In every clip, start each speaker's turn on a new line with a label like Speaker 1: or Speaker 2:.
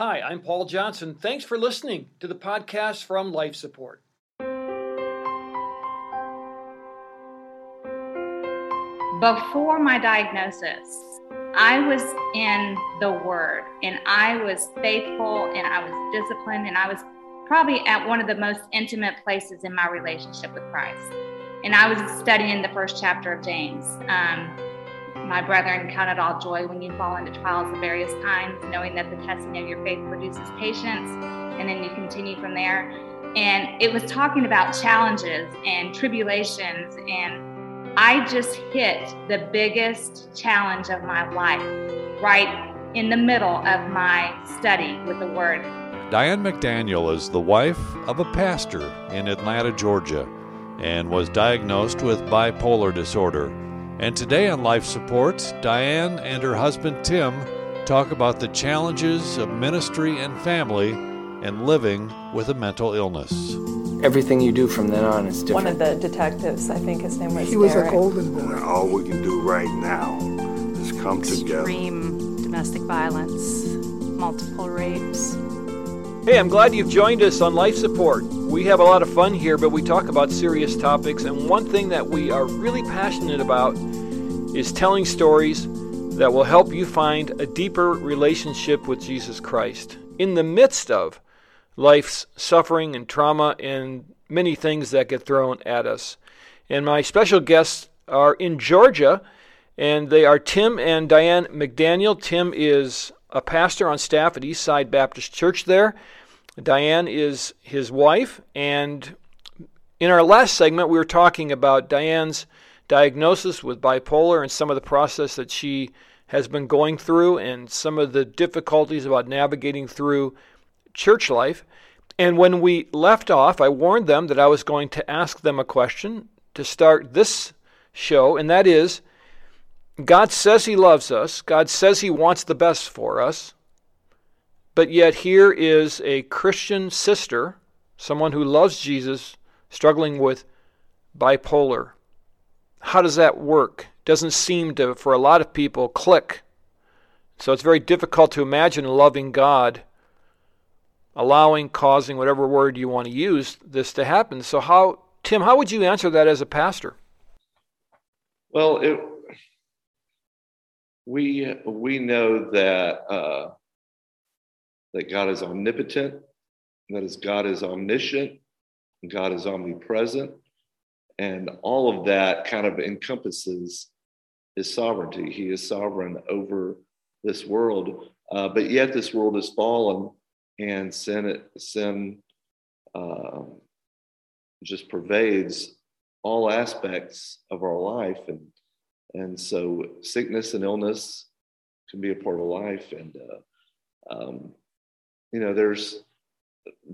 Speaker 1: Hi, I'm Paul Johnson. Thanks for listening to the podcast from Life Support.
Speaker 2: Before my diagnosis, I was in the Word and I was faithful and I was disciplined and I was probably at one of the most intimate places in my relationship with Christ. And I was studying the first chapter of James. Um, my brethren, count it all joy when you fall into trials of various kinds, knowing that the testing of your faith produces patience, and then you continue from there. And it was talking about challenges and tribulations and I just hit the biggest challenge of my life right in the middle of my study with the Word.
Speaker 3: Diane McDaniel is the wife of a pastor in Atlanta, Georgia, and was diagnosed with bipolar disorder. And today on Life Support, Diane and her husband Tim talk about the challenges of ministry and family and living with a mental illness
Speaker 4: everything you do from then on is different.
Speaker 5: One of the detectives, I think his name was.
Speaker 6: He was
Speaker 5: Derek.
Speaker 6: a golden boy.
Speaker 7: All we can do right now is come
Speaker 8: Extreme
Speaker 7: together.
Speaker 8: Extreme domestic violence, multiple rapes.
Speaker 1: Hey, I'm glad you've joined us on Life Support. We have a lot of fun here, but we talk about serious topics, and one thing that we are really passionate about is telling stories that will help you find a deeper relationship with Jesus Christ in the midst of life's suffering and trauma and many things that get thrown at us. And my special guests are in Georgia, and they are Tim and Diane McDaniel. Tim is a pastor on staff at Eastside Baptist Church there. Diane is his wife, and in our last segment, we were talking about Diane's diagnosis with bipolar and some of the process that she has been going through and some of the difficulties about navigating through church life. And when we left off, I warned them that I was going to ask them a question to start this show, and that is God says He loves us, God says He wants the best for us, but yet here is a Christian sister, someone who loves Jesus, struggling with bipolar. How does that work? Doesn't seem to, for a lot of people, click. So it's very difficult to imagine loving God allowing, causing, whatever word you want to use, this to happen. So, how, Tim, how would you answer that as a pastor?
Speaker 9: Well, it, we we know that uh, that God is omnipotent, that is God is omniscient, God is omnipresent, and all of that kind of encompasses His sovereignty. He is sovereign over this world, uh, but yet this world is fallen and sin sin uh, just pervades all aspects of our life and and so sickness and illness can be a part of life and uh, um, you know there's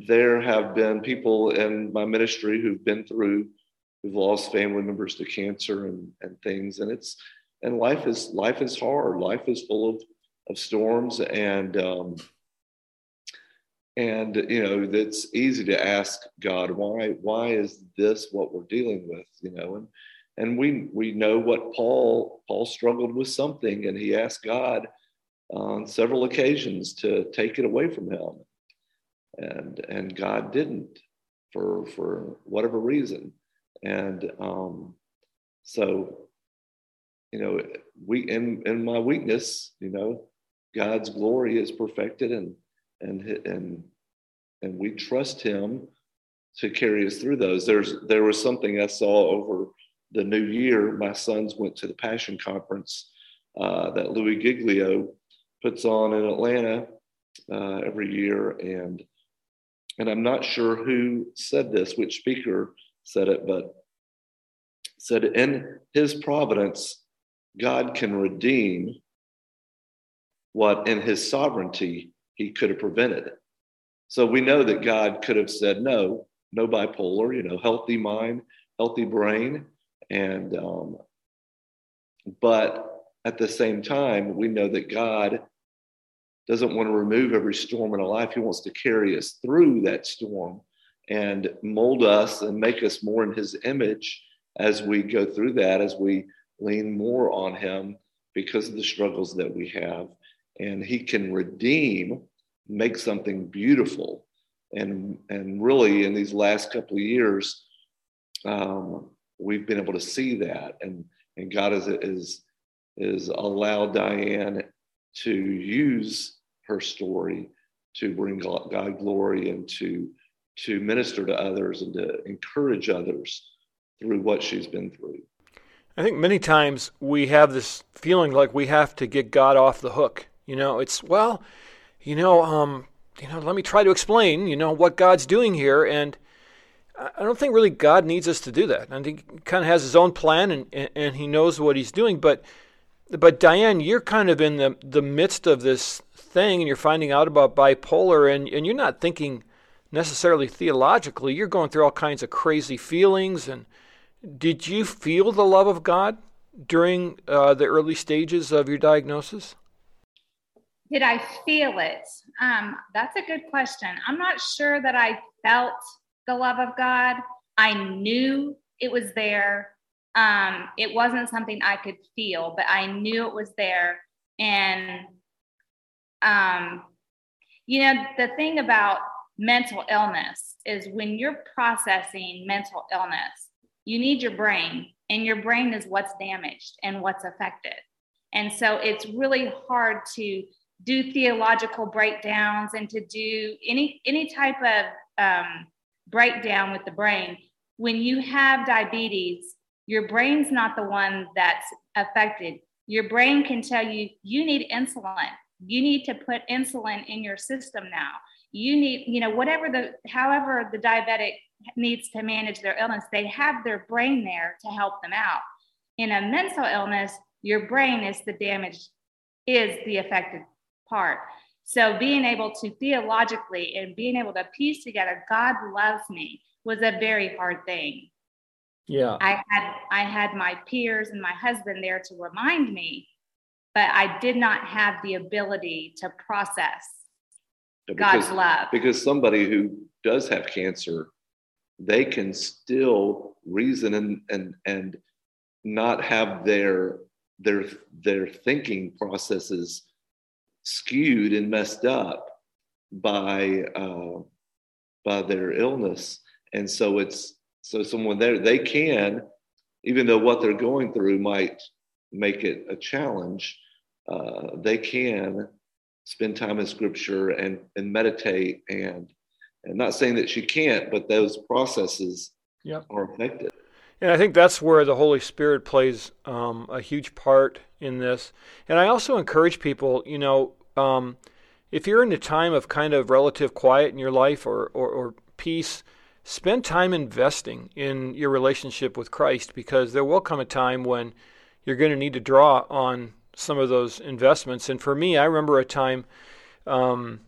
Speaker 9: there have been people in my ministry who've been through who've lost family members to cancer and, and things. And it's and life is life is hard. Life is full of of storms. And um, and you know it's easy to ask god why why is this what we're dealing with you know? And and we we know what paul paul struggled with something and he asked god on several occasions to take it away from him. And and god didn't for for whatever reason. And um so you know we in in my weakness you know god's glory is perfected and and and and we trust him to carry us through those. There's there was something i saw over the new year. My sons went to the passion conference uh, that Louie Giglio puts on in atlanta uh, every year and and i'm not sure who said this which speaker said it but said in his providence god can redeem what in his sovereignty he could have prevented. So we know that God could have said, no, no bipolar, you know, healthy mind, healthy brain. And, um, but at the same time, we know that God doesn't want to remove every storm in our life. He wants to carry us through that storm and mold us and make us more in his image as we go through that, as we lean more on him because of the struggles that we have and he can redeem make something beautiful. And, and really, in these last couple of years, um, we've been able to see that. And, and God is, is, is allow Diane to use her story to bring God glory and to, to minister to others and to encourage others through what she's been through.
Speaker 1: I think many times we have this feeling like we have to get God off the hook. You know, it's well, you know, um, you know, let me try to explain, you know, what God's doing here, and I don't think really God needs us to do that. I think he kind of has his own plan, and, and, and he knows what he's doing. But, but Diane, you're kind of in the the midst of this thing, and you're finding out about bipolar, and and you're not thinking necessarily theologically. You're going through all kinds of crazy feelings and did you feel the love of God during uh, the early stages of your diagnosis?
Speaker 2: Did I feel it? Um, that's a good question. I'm not sure that I felt the love of God. I knew it was there. Um, it wasn't something I could feel, but I knew it was there. And, um, you know, the thing about mental illness is when you're processing mental illness, you need your brain, and your brain is what's damaged and what's affected. And so it's really hard to do theological breakdowns and to do any any type of um, breakdown with the brain. When you have diabetes, your brain's not the one that's affected. Your brain can tell you you need insulin. You need to put insulin in your system now. You need, you know, whatever the, however the diabetic needs to manage their illness, they have their brain there to help them out. In a mental illness, your brain is the damaged, is the affected part. So being able to theologically and being able to piece together, God loves me, was a very hard thing.
Speaker 1: Yeah.
Speaker 2: I had I had my peers and my husband there to remind me, but I did not have the ability to process because, God's love.
Speaker 9: Because somebody who does have cancer they can still reason and and and not have their their their thinking processes skewed and messed up by uh, by their illness and so it's so someone there they can even though what they're going through might make it a challenge uh, they can spend time in scripture and and meditate and and not saying that she can't, but those processes
Speaker 1: yep.
Speaker 9: are affected.
Speaker 1: And I think that's where the Holy Spirit plays um, a huge part in this. And I also encourage people, you know, um, if you're in a time of kind of relative quiet in your life or, or, or peace, spend time investing in your relationship with Christ because there will come a time when you're going to need to draw on some of those investments. And for me, I remember a time um,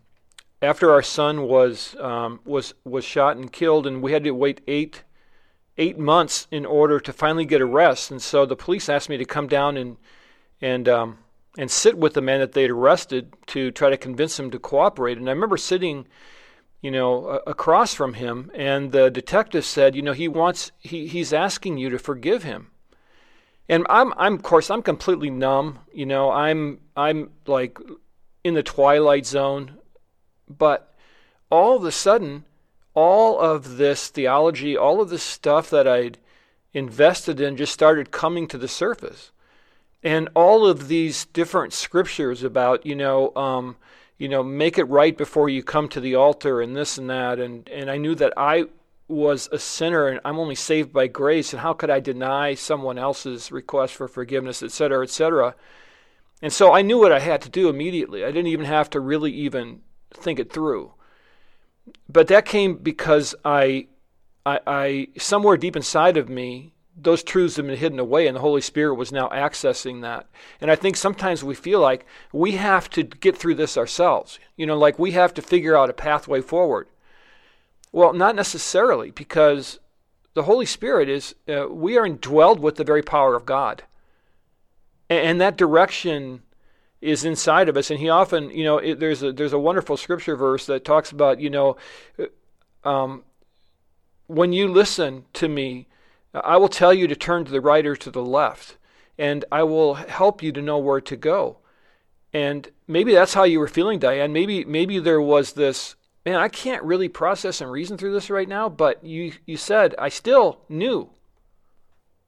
Speaker 1: after our son was um, was was shot and killed, and we had to wait eight eight months in order to finally get a rest. And so the police asked me to come down and and um, and sit with the man that they'd arrested to try to convince him to cooperate. And I remember sitting, you know, across from him, and the detective said, you know, he wants he he's asking you to forgive him. And I'm I'm of course I'm completely numb. You know, I'm I'm like in the twilight zone but all of a sudden, all of this theology, all of this stuff that I'd invested in just started coming to the surface. And all of these different scriptures about, you know, um, you know, make it right before you come to the altar and this and that. And, and I knew that I was a sinner and I'm only saved by grace. And how could I deny someone else's request for forgiveness, et cetera, et cetera? And so I knew what I had to do immediately. I didn't even have to really even think it through. But that came because I, I, I somewhere deep inside of me, those truths have been hidden away, and the Holy Spirit was now accessing that. And I think sometimes we feel like we have to get through this ourselves. You know, like we have to figure out a pathway forward. Well, not necessarily, because the Holy Spirit is, uh, we are indwelled with the very power of God. And, and that direction is inside of us and he often you know it, there's a there's a wonderful scripture verse that talks about you know um, when you listen to me i will tell you to turn to the right or to the left and i will help you to know where to go And maybe that's how you were feeling, Diane. Maybe maybe there was this man, I can't really process and reason through this right now, but you you said I still knew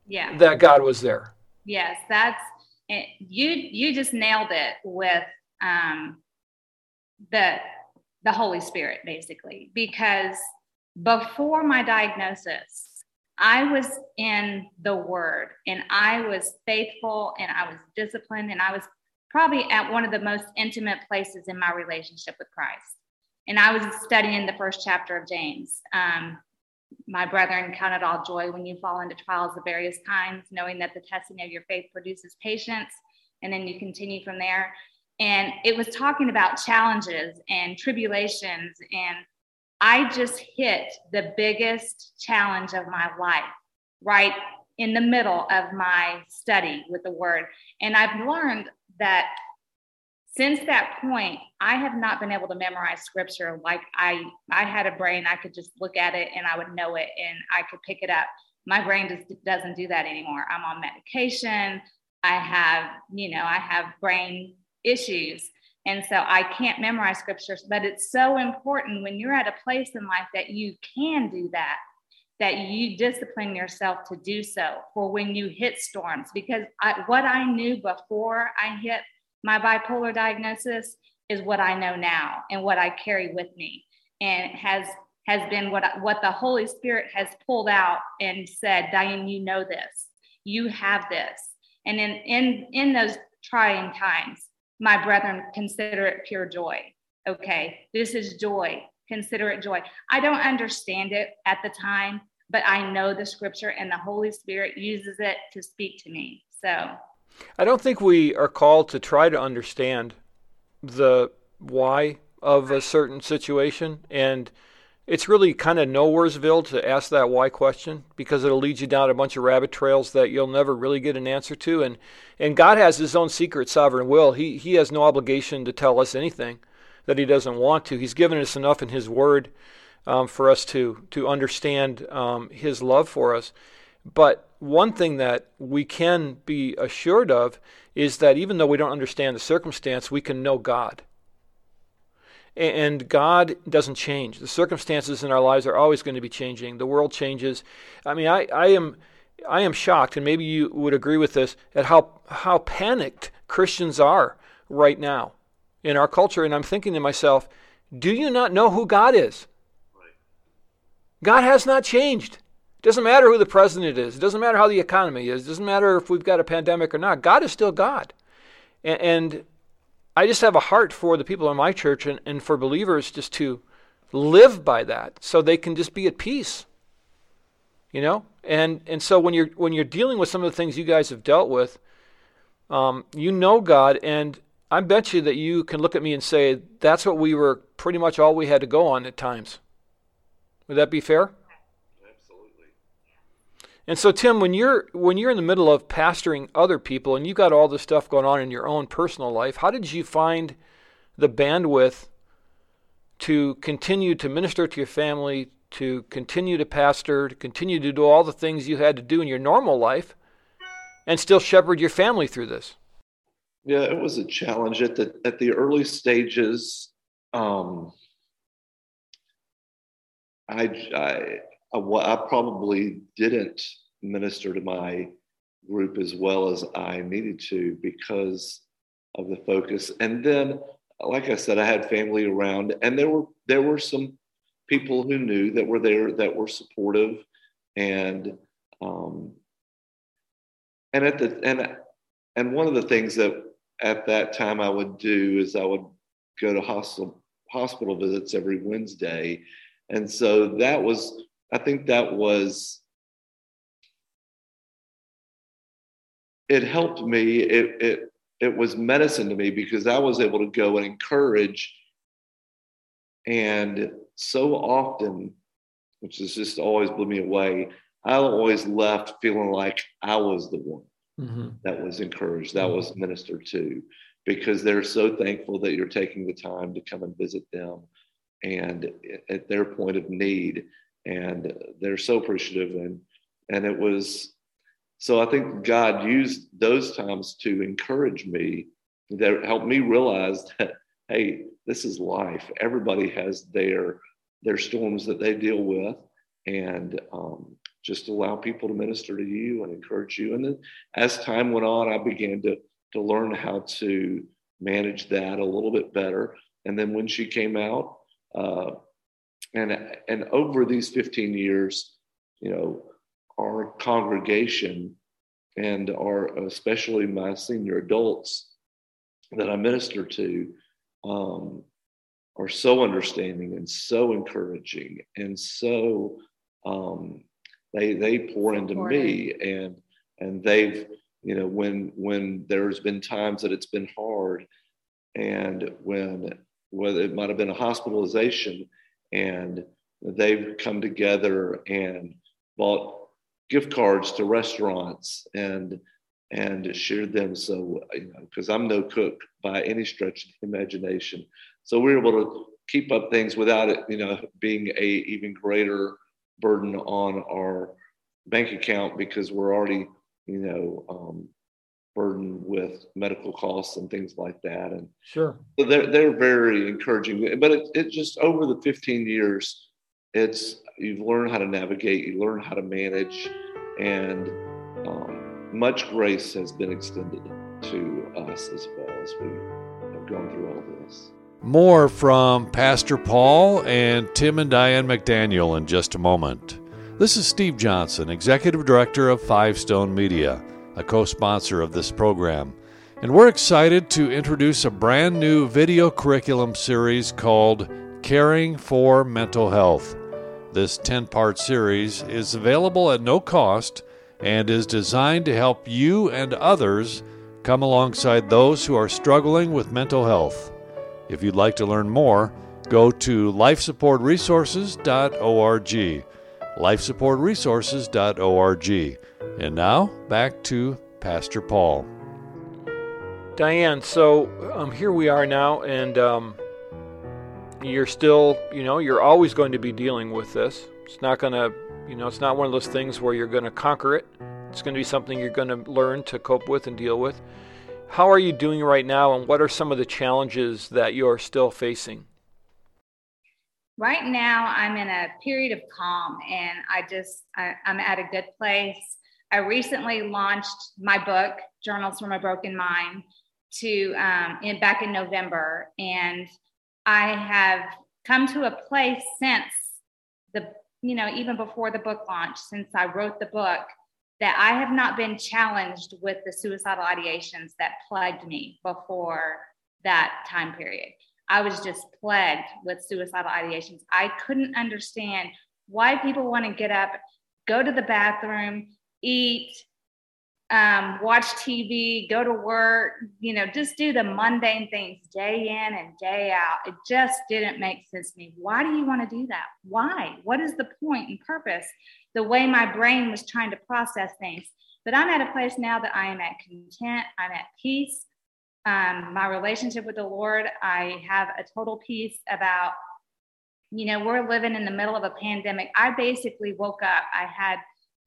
Speaker 2: yeah.
Speaker 1: that God was there.
Speaker 2: Yes, that's you you just nailed it with um the the Holy Spirit basically because before my diagnosis I was in the word and I was faithful and I was disciplined and I was probably at one of the most intimate places in my relationship with Christ. And I was studying the first chapter of James. Um, my brethren, count it all joy when you fall into trials of various kinds, knowing that the testing of your faith produces patience. And then you continue from there. And it was talking about challenges and tribulations and I just hit the biggest challenge of my life right in the middle of my study with the word. And I've learned that since that point, I have not been able to memorize scripture like I I had a brain I could just look at it and I would know it and I could pick it up. My brain just doesn't do that anymore. I'm on medication. I have, you know, I have brain issues. And so I can't memorize scriptures, but it's so important when you're at a place in life that you can do that, that you discipline yourself to do so for when you hit storms. Because I, what I knew before I hit my bipolar diagnosis is what I know now and what I carry with me. And has has been what what the Holy Spirit has pulled out and said, Diane, you know this, you have this. And in in in those trying times, my brethren, consider it pure joy. Okay, this is joy. Consider it joy. I don't understand it at the time, but I know the scripture and the Holy Spirit uses it to speak to me. So
Speaker 1: I don't think we are called to try to understand the why of a certain situation. And it's really kind of nowheresville to ask that why question because it'll lead you down a bunch of rabbit trails that you'll never really get an answer to. And and God has His own secret sovereign will. He He has no obligation to tell us anything that He doesn't want to. He's given us enough in His Word um, for us to to understand um, His love for us. But one thing that we can be assured of is that even though we don't understand the circumstance, we can know God. And God doesn't change. The circumstances in our lives are always going to be changing. The world changes. I mean, I, I am I am shocked, and maybe you would agree with this, at how how panicked Christians are right now in our culture. And I'm thinking to myself, do you not know who God is? God has not changed. It doesn't matter who the president is. It doesn't matter how the economy is. It doesn't matter if we've got a pandemic or not. God is still God. And, and I just have a heart for the people in my church and, and for believers just to live by that so they can just be at peace. You know? And and so when you're when you're dealing with some of the things you guys have dealt with, um, you know God, and I bet you that you can look at me and say that's what we were pretty much all we had to go on at times. Would that be fair? And so, Tim, when you're when you're in the middle of pastoring other people and you've got all this stuff going on in your own personal life, how did you find the bandwidth to continue to minister to your family, to continue to pastor, to continue to do all the things you had to do in your normal life, and still shepherd your family through this?
Speaker 9: Yeah, it was a challenge at the at the early stages. Um, I, I I, I probably didn't minister to my group as well as I needed to because of the focus. And then, like I said, I had family around, and there were there were some people who knew that were there that were supportive, and um, and at the and and one of the things that at that time I would do is I would go to hospital hospital visits every Wednesday, and so that was I think that was it helped me. It it it was medicine to me because I was able to go and encourage. And so often, which has just always blew me away, I always left feeling like I was the one mm-hmm. that was encouraged, that was ministered to, because they're so thankful that you're taking the time to come and visit them and at their point of need and they're so appreciative and and it was so i think god used those times to encourage me that helped me realize that hey, this is life. Everybody has their their storms that they deal with, and um, just allow people to minister to you and encourage you. And then as time went on, I began to to learn how to manage that a little bit better. And then when she came out, uh, and and over these 15 years, you know, our congregation and our especially my senior adults that I minister to um, are so understanding and so encouraging and so um, they they pour into me and and they've you know when when there's been times that it's been hard and when whether it might have been a hospitalization and they've come together and bought gift cards to restaurants and and shared them. So you know because i'm no cook by any stretch of the imagination. So we are able to keep up things without it you know being a even greater burden on our bank account because we're already you know um, burdened with medical costs and things like that. And
Speaker 1: sure.
Speaker 9: so they're, they're very encouraging but it, it just over the 15 years it's you've learned how to navigate you learn how to manage and um, much grace has been extended to us as well as we have gone through all this.
Speaker 3: More from Pastor Paul and Tim and Diane McDaniel in just a moment. This is Steve Johnson, Executive Director of Five Stone Media, a co sponsor of this program. And we're excited to introduce a brand new video curriculum series called Caring for Mental Health. This 10 part series is available at no cost and is designed to help you and others come alongside those who are struggling with mental health. If you'd like to learn more, go to lifesupportresources.org lifesupportresources.org. And now, back to Pastor Paul.
Speaker 1: Diane, so um, here we are now, and um, you're still, you know, you're always going to be dealing with this. It's not going to, you know, it's not one of those things where you're going to conquer it. It's going to be something you're going to learn to cope with and deal with. How are you doing right now, and what are some of the challenges that you're still facing?
Speaker 2: right now I'm in a period of calm and I just, I, am at a good place. I recently launched my book, Journals from a Broken Mind, to um, in back in November, and I have come to a place since the, you know, even before the book launch, since I wrote the book, that I have not been challenged with the suicidal ideations that plagued me before that time period. I was just plagued with suicidal ideations. I couldn't understand why people want to get up, go to the bathroom, eat, um, watch TV, go to work, you know, just do the mundane things day in and day out. It just didn't make sense to me. Why do you want to do that? Why? What is the point and purpose? The way my brain was trying to process things. But I'm at a place now that I am at content, I'm at peace um, my relationship with the Lord. I have a total peace about, you know, we're living in the middle of a pandemic. I basically woke up, I had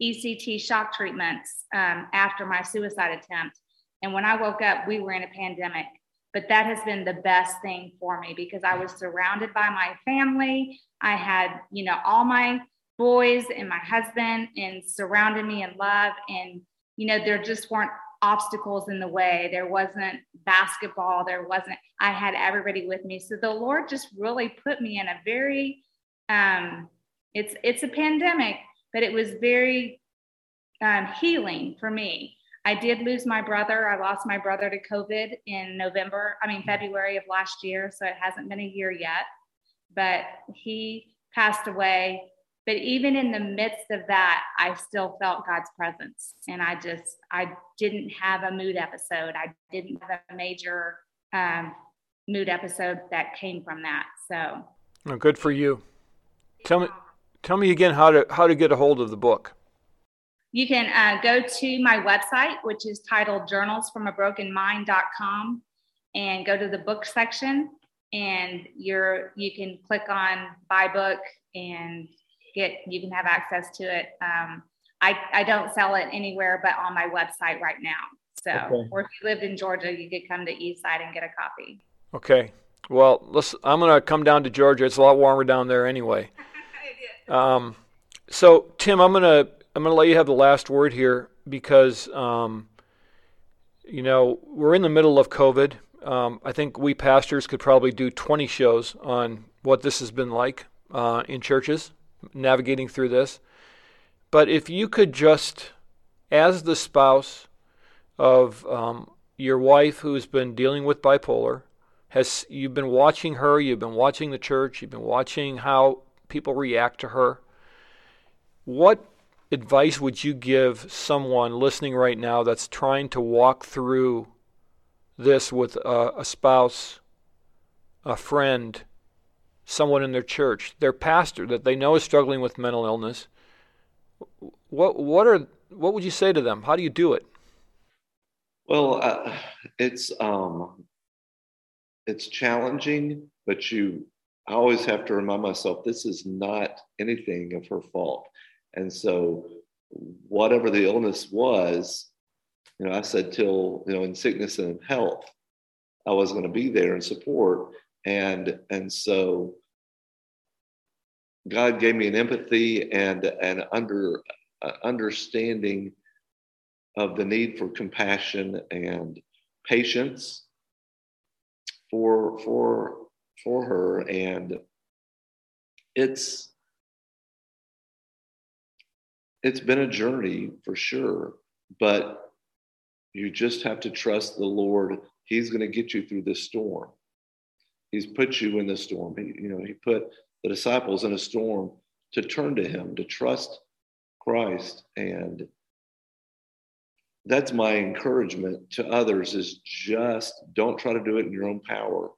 Speaker 2: ECT shock treatments um, after my suicide attempt. And when I woke up, we were in a pandemic. But that has been the best thing for me because I was surrounded by my family. I had, you know, all my boys and my husband and surrounded me in love. And, you know, there just weren't obstacles in the way. There wasn't basketball. There wasn't, I had everybody with me. So the Lord just really put me in a very, um, it's, it's a pandemic, but it was very um, healing for me. I did lose my brother. I lost my brother to COVID in November, I mean, February of last year. So it hasn't been a year yet, but he passed away but even in the midst of that i still felt god's presence and i just i didn't have a mood episode i didn't have a major um, mood episode that came from that so
Speaker 1: good for you tell me tell me again how to how to get a hold of the book
Speaker 2: you can uh, go to my website which is titled journals from a broken mind.com and go to the book section and you're you can click on buy book and get you can have access to it. Um, I, I don't sell it anywhere but on my website right now. So, okay. or if you lived in Georgia, you could come to Eastside and get a copy.
Speaker 1: Okay. Well, let's. I'm gonna come down to Georgia. It's a lot warmer down there anyway. Um, so Tim, I'm gonna I'm gonna let you have the last word here because um, you know we're in the middle of COVID. Um, I think we pastors could probably do 20 shows on what this has been like uh, in churches, navigating through this. But if you could just, as the spouse of um, your wife who's been dealing with bipolar, has you've been watching her, you've been watching the church, you've been watching how people react to her. What advice would you give someone listening right now that's trying to walk through this with a, a spouse, a friend, someone in their church, their pastor that they know is struggling with mental illness? What what are what would you say to them? How do you do it?
Speaker 9: Well, uh, it's um, it's challenging, but you I always have to remind myself this is not anything of her fault. And so whatever the illness was, you know, I said till, you know, in sickness and in health, I was going to be there and support. And and so God gave me an empathy and an under uh, understanding of the need for compassion and patience for for for her and it's it's been a journey for sure but you just have to trust the lord. He's going to get you through this storm. He's put you in the storm. He, you know he put the disciples in a storm to turn to him to trust christ. And that's my encouragement to others is just don't try to do it in your own power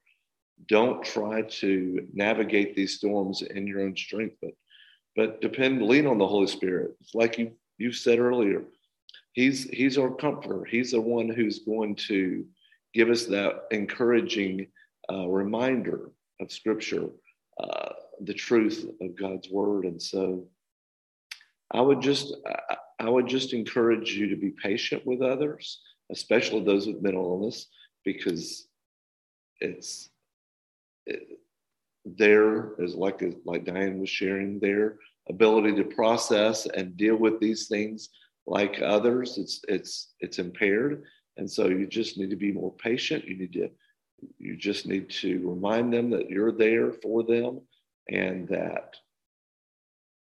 Speaker 9: don't try to navigate these storms in your own strength but but depend lean on the holy spirit. It's like you you said earlier he's he's our comforter. He's the one who's going to give us that encouraging uh, reminder of scripture uh, the truth of god's word. And so i would just I, I would just encourage you to be patient with others, especially those with mental illness, because it's there is like like Diane was sharing their ability to process and deal with these things like others. It's it's it's impaired, and so you just need to be more patient. You need to you just need to remind them that you're there for them and that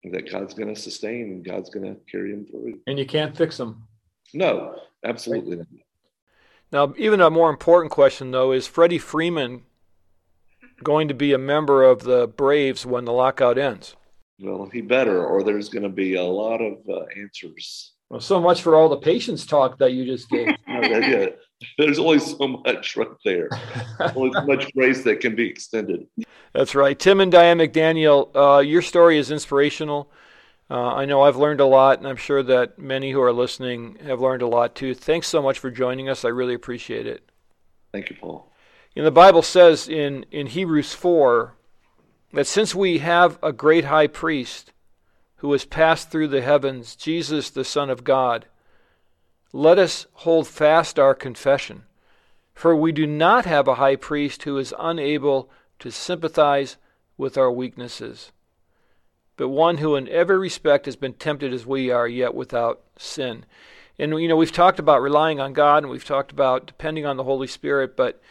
Speaker 9: that God's going to sustain and God's going to carry him through.
Speaker 1: And you can't fix them.
Speaker 9: No, absolutely not.
Speaker 1: Now, even a more important question, though, is Freddie Freeman going to be a member of the Braves when the lockout ends?
Speaker 9: Well, he better, or there's going to be a lot of uh, answers.
Speaker 1: Well, so much for all the patience talk that you just gave.
Speaker 9: yeah, there's only so much right there. only so much grace that can be extended.
Speaker 1: That's right. Tim and Diane McDaniel, uh, your story is inspirational. Uh, I know I've learned a lot, and I'm sure that many who are listening have learned a lot too. Thanks so much for joining us. I really appreciate it.
Speaker 9: Thank you, Paul.
Speaker 1: You know, the Bible says in, in Hebrews 4 that since we have a great high priest who has passed through the heavens, Jesus, the Son of God, let us hold fast our confession. For we do not have a high priest who is unable to sympathize with our weaknesses, but one who in every respect has been tempted as we are, yet without sin. And you know, we've talked about relying on God and we've talked about depending on the Holy Spirit, but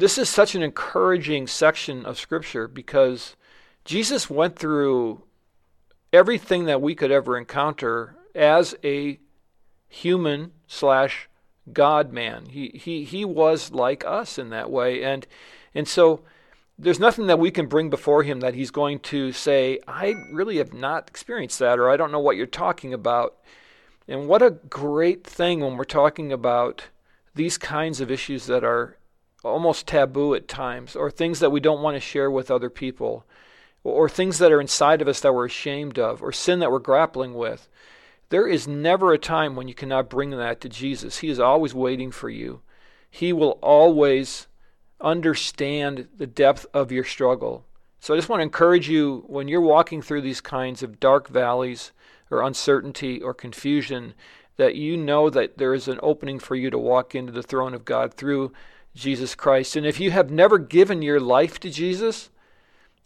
Speaker 1: this is such an encouraging section of Scripture because Jesus went through everything that we could ever encounter as a human slash God man. He he he was like us in that way, and and so there's nothing that we can bring before him that he's going to say, I really have not experienced that, or I don't know what you're talking about. And what a great thing when we're talking about these kinds of issues that are almost taboo at times, or things that we don't want to share with other people, or things that are inside of us that we're ashamed of, or sin that we're grappling with. There is never a time when you cannot bring that to Jesus. He is always waiting for you. He will always understand the depth of your struggle. So I just want to encourage you when you're walking through these kinds of dark valleys or uncertainty or confusion that you know that there is an opening for you to walk into the throne of God through Jesus Christ. And if you have never given your life to Jesus,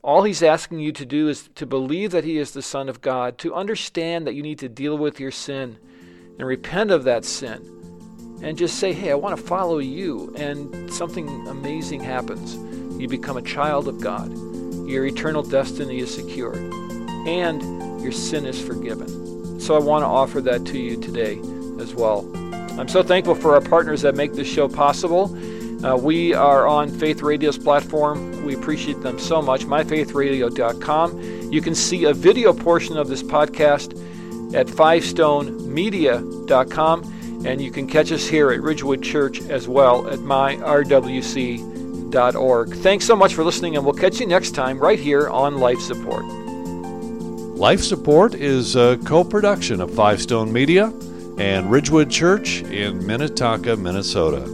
Speaker 1: all he's asking you to do is to believe that he is the Son of God, to understand that you need to deal with your sin and repent of that sin, and just say, Hey, I want to follow you. And something amazing happens. You become a child of God, your eternal destiny is secured, and your sin is forgiven. So I want to offer that to you today as well. I'm so thankful for our partners that make this show possible. Uh, we are on Faith Radio's platform. We appreciate them so much. MyFaithRadio.com. You can see a video portion of this podcast at FiveStoneMedia.com, and you can catch us here at Ridgewood Church as well at myrwc.org. Thanks so much for listening, and we'll catch you next time right here on Life Support.
Speaker 3: Life Support is a co production of Five Stone Media and Ridgewood Church in Minnetonka, Minnesota.